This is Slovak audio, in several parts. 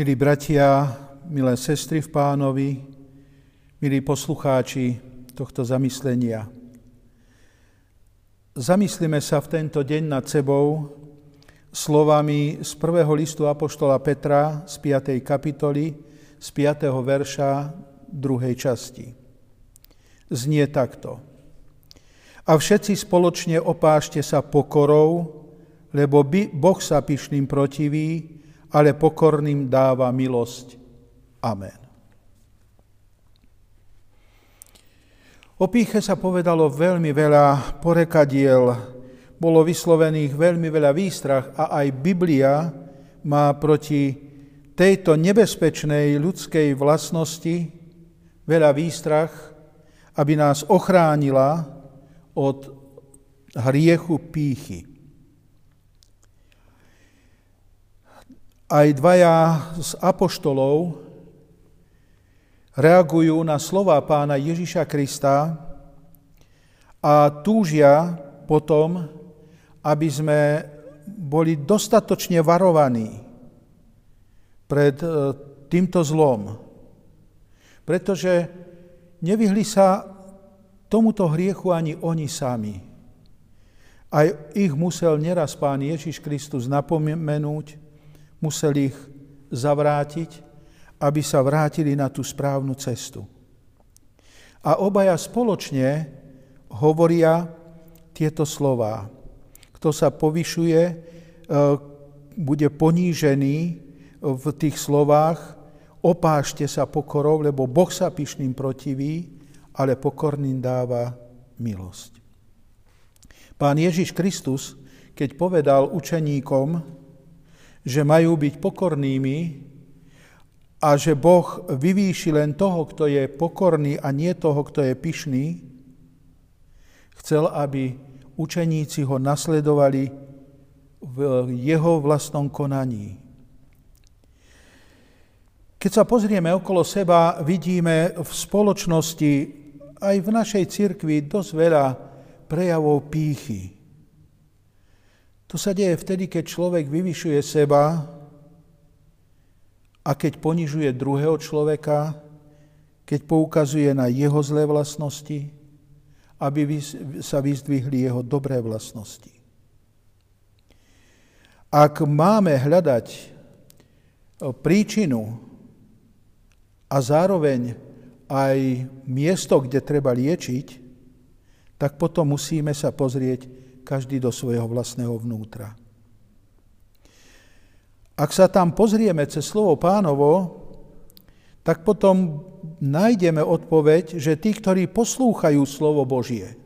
Milí bratia, milé sestry v pánovi, milí poslucháči tohto zamyslenia. Zamyslíme sa v tento deň nad sebou slovami z prvého listu Apoštola Petra z 5. kapitoly, z 5. verša druhej časti. Znie takto. A všetci spoločne opášte sa pokorou, lebo Boh sa pyšným protiví, ale pokorným dáva milosť. Amen. O píche sa povedalo veľmi veľa porekadiel, bolo vyslovených veľmi veľa výstrach a aj Biblia má proti tejto nebezpečnej ľudskej vlastnosti veľa výstrach, aby nás ochránila od hriechu pýchy. Aj dvaja z apoštolov reagujú na slova pána Ježiša Krista a túžia potom, aby sme boli dostatočne varovaní pred e, týmto zlom. Pretože nevyhli sa tomuto hriechu ani oni sami. Aj ich musel neraz pán Ježiš Kristus napomenúť, musel ich zavrátiť, aby sa vrátili na tú správnu cestu. A obaja spoločne hovoria tieto slova. Kto sa povyšuje, e, bude ponížený v tých slovách, opášte sa pokorou, lebo Boh sa pyšným protiví, ale pokorným dáva milosť. Pán Ježiš Kristus, keď povedal učeníkom, že majú byť pokornými a že Boh vyvýši len toho, kto je pokorný a nie toho, kto je pyšný, chcel, aby učeníci ho nasledovali v jeho vlastnom konaní. Keď sa pozrieme okolo seba, vidíme v spoločnosti aj v našej cirkvi dosť veľa prejavov pýchy. To sa deje vtedy, keď človek vyvyšuje seba a keď ponižuje druhého človeka, keď poukazuje na jeho zlé vlastnosti, aby sa vyzdvihli jeho dobré vlastnosti. Ak máme hľadať príčinu a zároveň aj miesto, kde treba liečiť, tak potom musíme sa pozrieť každý do svojho vlastného vnútra. Ak sa tam pozrieme cez slovo pánovo, tak potom nájdeme odpoveď, že tí, ktorí poslúchajú slovo Božie,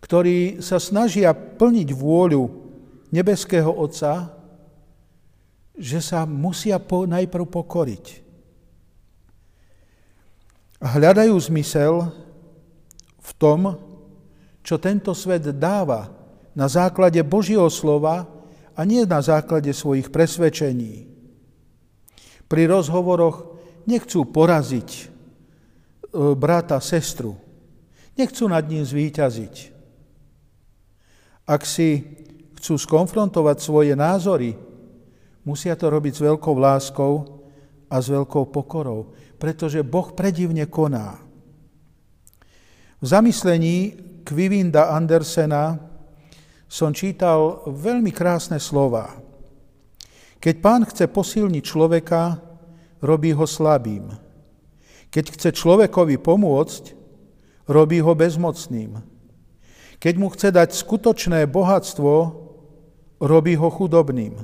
ktorí sa snažia plniť vôľu nebeského Otca, že sa musia po, najprv pokoriť. Hľadajú zmysel v tom, čo tento svet dáva na základe Božieho slova a nie na základe svojich presvedčení. Pri rozhovoroch nechcú poraziť e, brata, sestru. Nechcú nad ním zvíťaziť. Ak si chcú skonfrontovať svoje názory, musia to robiť s veľkou láskou a s veľkou pokorou, pretože Boh predivne koná. V zamyslení Kvivinda Andersena som čítal veľmi krásne slova. Keď pán chce posilniť človeka, robí ho slabým. Keď chce človekovi pomôcť, robí ho bezmocným. Keď mu chce dať skutočné bohatstvo, robí ho chudobným.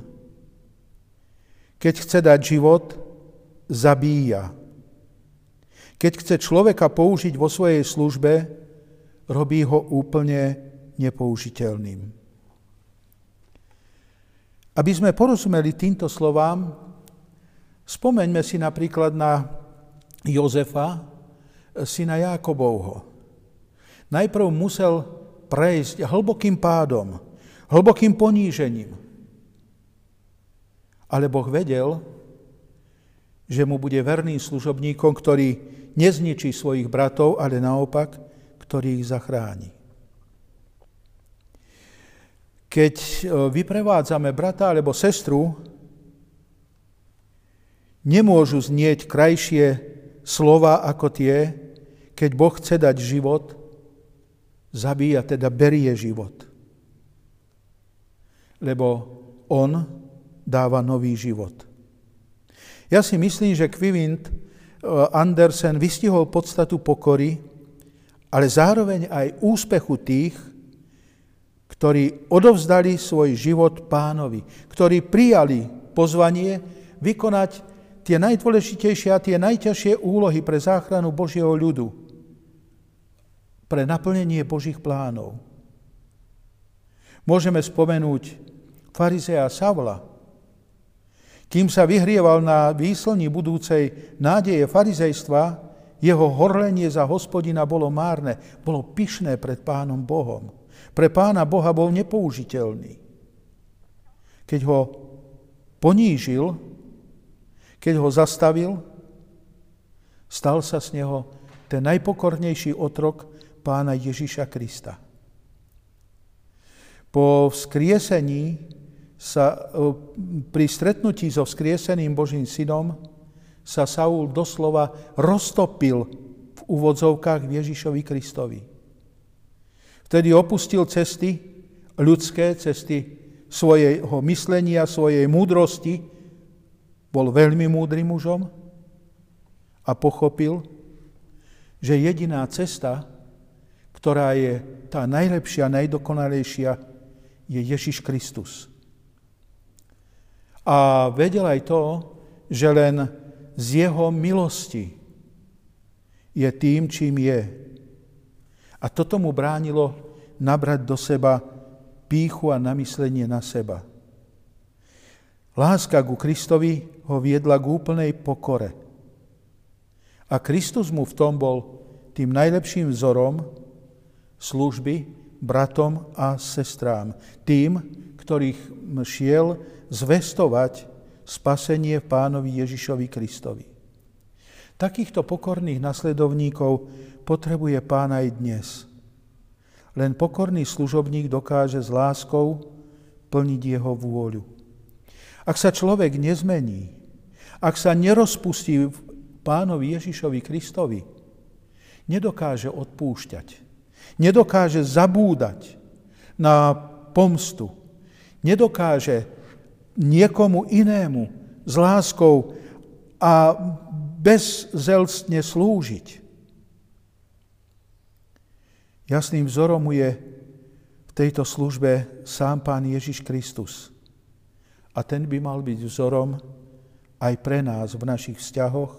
Keď chce dať život, zabíja. Keď chce človeka použiť vo svojej službe, robí ho úplne nepoužiteľným. Aby sme porozumeli týmto slovám, spomeňme si napríklad na Jozefa, syna Jákobovho. Najprv musel prejsť hlbokým pádom, hlbokým ponížením. Ale Boh vedel, že mu bude verným služobníkom, ktorý nezničí svojich bratov, ale naopak ktorý ich zachráni. Keď e, vyprevádzame brata alebo sestru, Nemôžu znieť krajšie slova ako tie, keď Boh chce dať život, zabíja, teda berie život. Lebo On dáva nový život. Ja si myslím, že Kvivint eh, Andersen vystihol podstatu pokory, ale zároveň aj úspechu tých, ktorí odovzdali svoj život pánovi, ktorí prijali pozvanie vykonať tie najdôležitejšie a tie najťažšie úlohy pre záchranu Božieho ľudu, pre naplnenie Božích plánov. Môžeme spomenúť farizea Savla, kým sa vyhrieval na výslni budúcej nádeje farizejstva, jeho horlenie za hospodina bolo márne, bolo pyšné pred pánom Bohom. Pre pána Boha bol nepoužiteľný. Keď ho ponížil, keď ho zastavil, stal sa z neho ten najpokornejší otrok pána Ježiša Krista. Po vzkriesení sa e, pri stretnutí so vzkrieseným Božím synom sa Saul doslova roztopil v úvodzovkách Ježišovi Kristovi. Vtedy opustil cesty, ľudské cesty svojho myslenia, svojej múdrosti, bol veľmi múdrym mužom a pochopil, že jediná cesta, ktorá je tá najlepšia, najdokonalejšia, je Ježiš Kristus. A vedel aj to, že len z jeho milosti je tým, čím je. A toto mu bránilo nabrať do seba píchu a namyslenie na seba. Láska ku Kristovi ho viedla k úplnej pokore. A Kristus mu v tom bol tým najlepším vzorom služby bratom a sestrám. Tým, ktorých šiel zvestovať spasenie v pánovi Ježišovi Kristovi. Takýchto pokorných nasledovníkov potrebuje pán aj dnes. Len pokorný služobník dokáže s láskou plniť jeho vôľu. Ak sa človek nezmení, ak sa nerozpustí v pánovi Ježišovi Kristovi, nedokáže odpúšťať, nedokáže zabúdať na pomstu, nedokáže niekomu inému s láskou a bezzelstne slúžiť. Jasným vzorom je v tejto službe sám Pán Ježiš Kristus. A ten by mal byť vzorom aj pre nás v našich vzťahoch,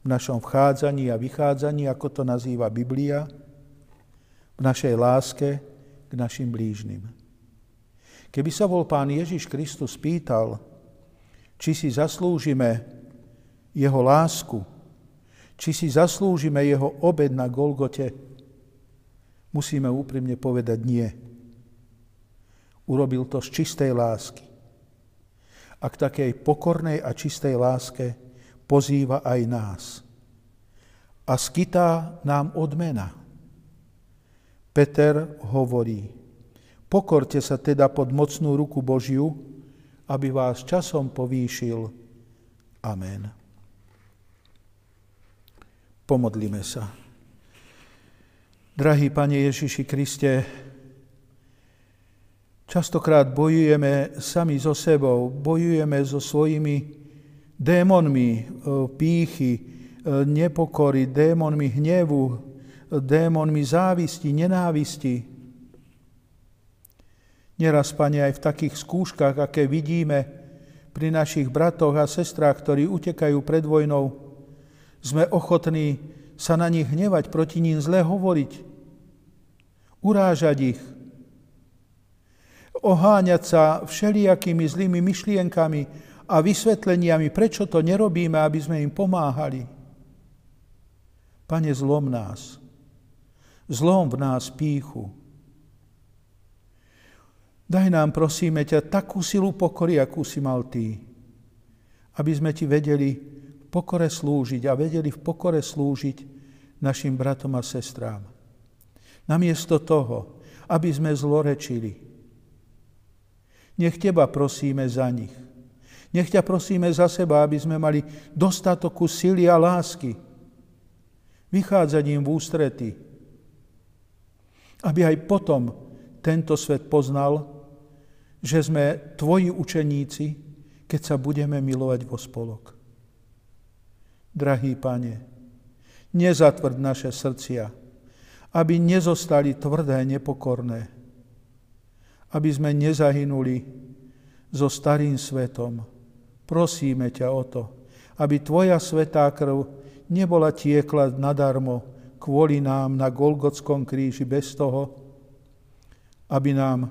v našom vchádzaní a vychádzaní, ako to nazýva Biblia, v našej láske k našim blížnym. Keby sa bol pán Ježiš Kristus pýtal, či si zaslúžime jeho lásku, či si zaslúžime jeho obed na Golgote, musíme úprimne povedať nie. Urobil to z čistej lásky. A k takej pokornej a čistej láske pozýva aj nás. A skytá nám odmena. Peter hovorí, Pokorte sa teda pod mocnú ruku Božiu, aby vás časom povýšil. Amen. Pomodlíme sa. Drahý Pane Ježiši Kriste, častokrát bojujeme sami so sebou, bojujeme so svojimi démonmi e, pýchy, e, nepokory, démonmi hnevu, démonmi závisti, nenávisti, Neraz, Pane, aj v takých skúškach, aké vidíme pri našich bratoch a sestrách, ktorí utekajú pred vojnou, sme ochotní sa na nich hnevať, proti ním zle hovoriť, urážať ich, oháňať sa všelijakými zlými myšlienkami a vysvetleniami, prečo to nerobíme, aby sme im pomáhali. Pane, zlom nás. Zlom v nás píchu. Daj nám, prosíme ťa, takú silu pokory, akú si mal Ty, aby sme Ti vedeli v pokore slúžiť a vedeli v pokore slúžiť našim bratom a sestrám. Namiesto toho, aby sme zlorečili. Nech Teba prosíme za nich. Nech ťa prosíme za seba, aby sme mali dostatoku sily a lásky, vychádzaním v ústrety, aby aj potom tento svet poznal, že sme tvoji učeníci, keď sa budeme milovať vo spolok. Drahý pane, nezatvrd naše srdcia, aby nezostali tvrdé, nepokorné, aby sme nezahynuli so starým svetom. Prosíme ťa o to, aby Tvoja svetá krv nebola tiekla nadarmo kvôli nám na Golgotskom kríži bez toho, aby nám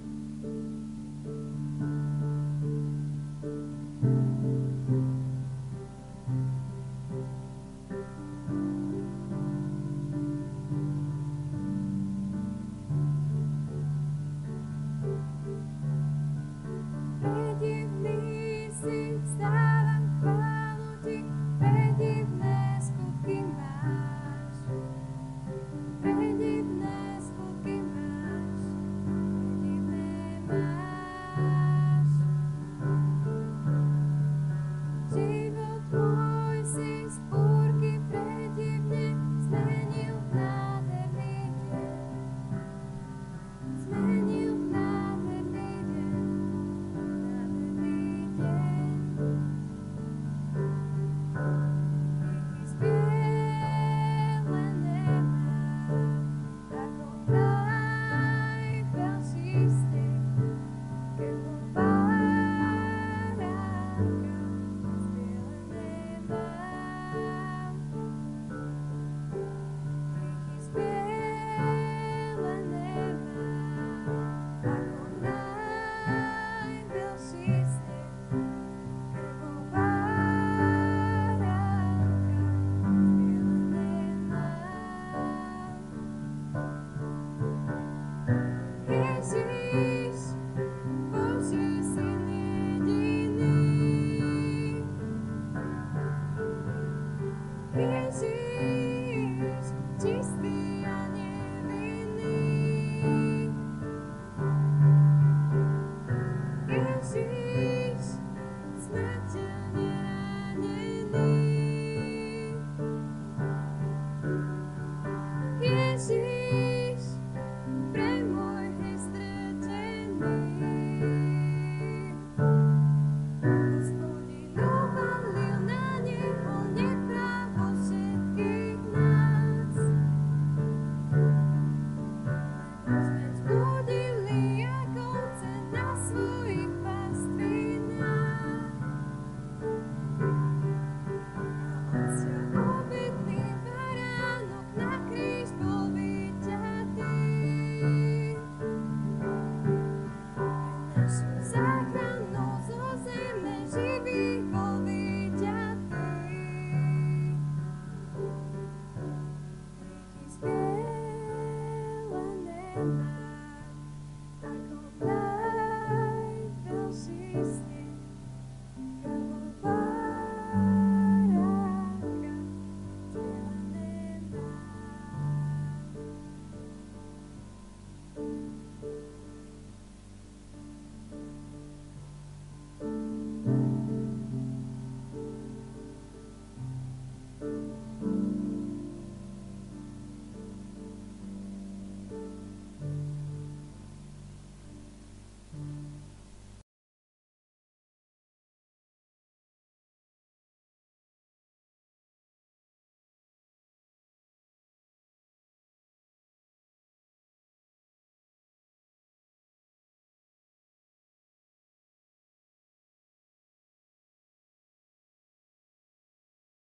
Thank you.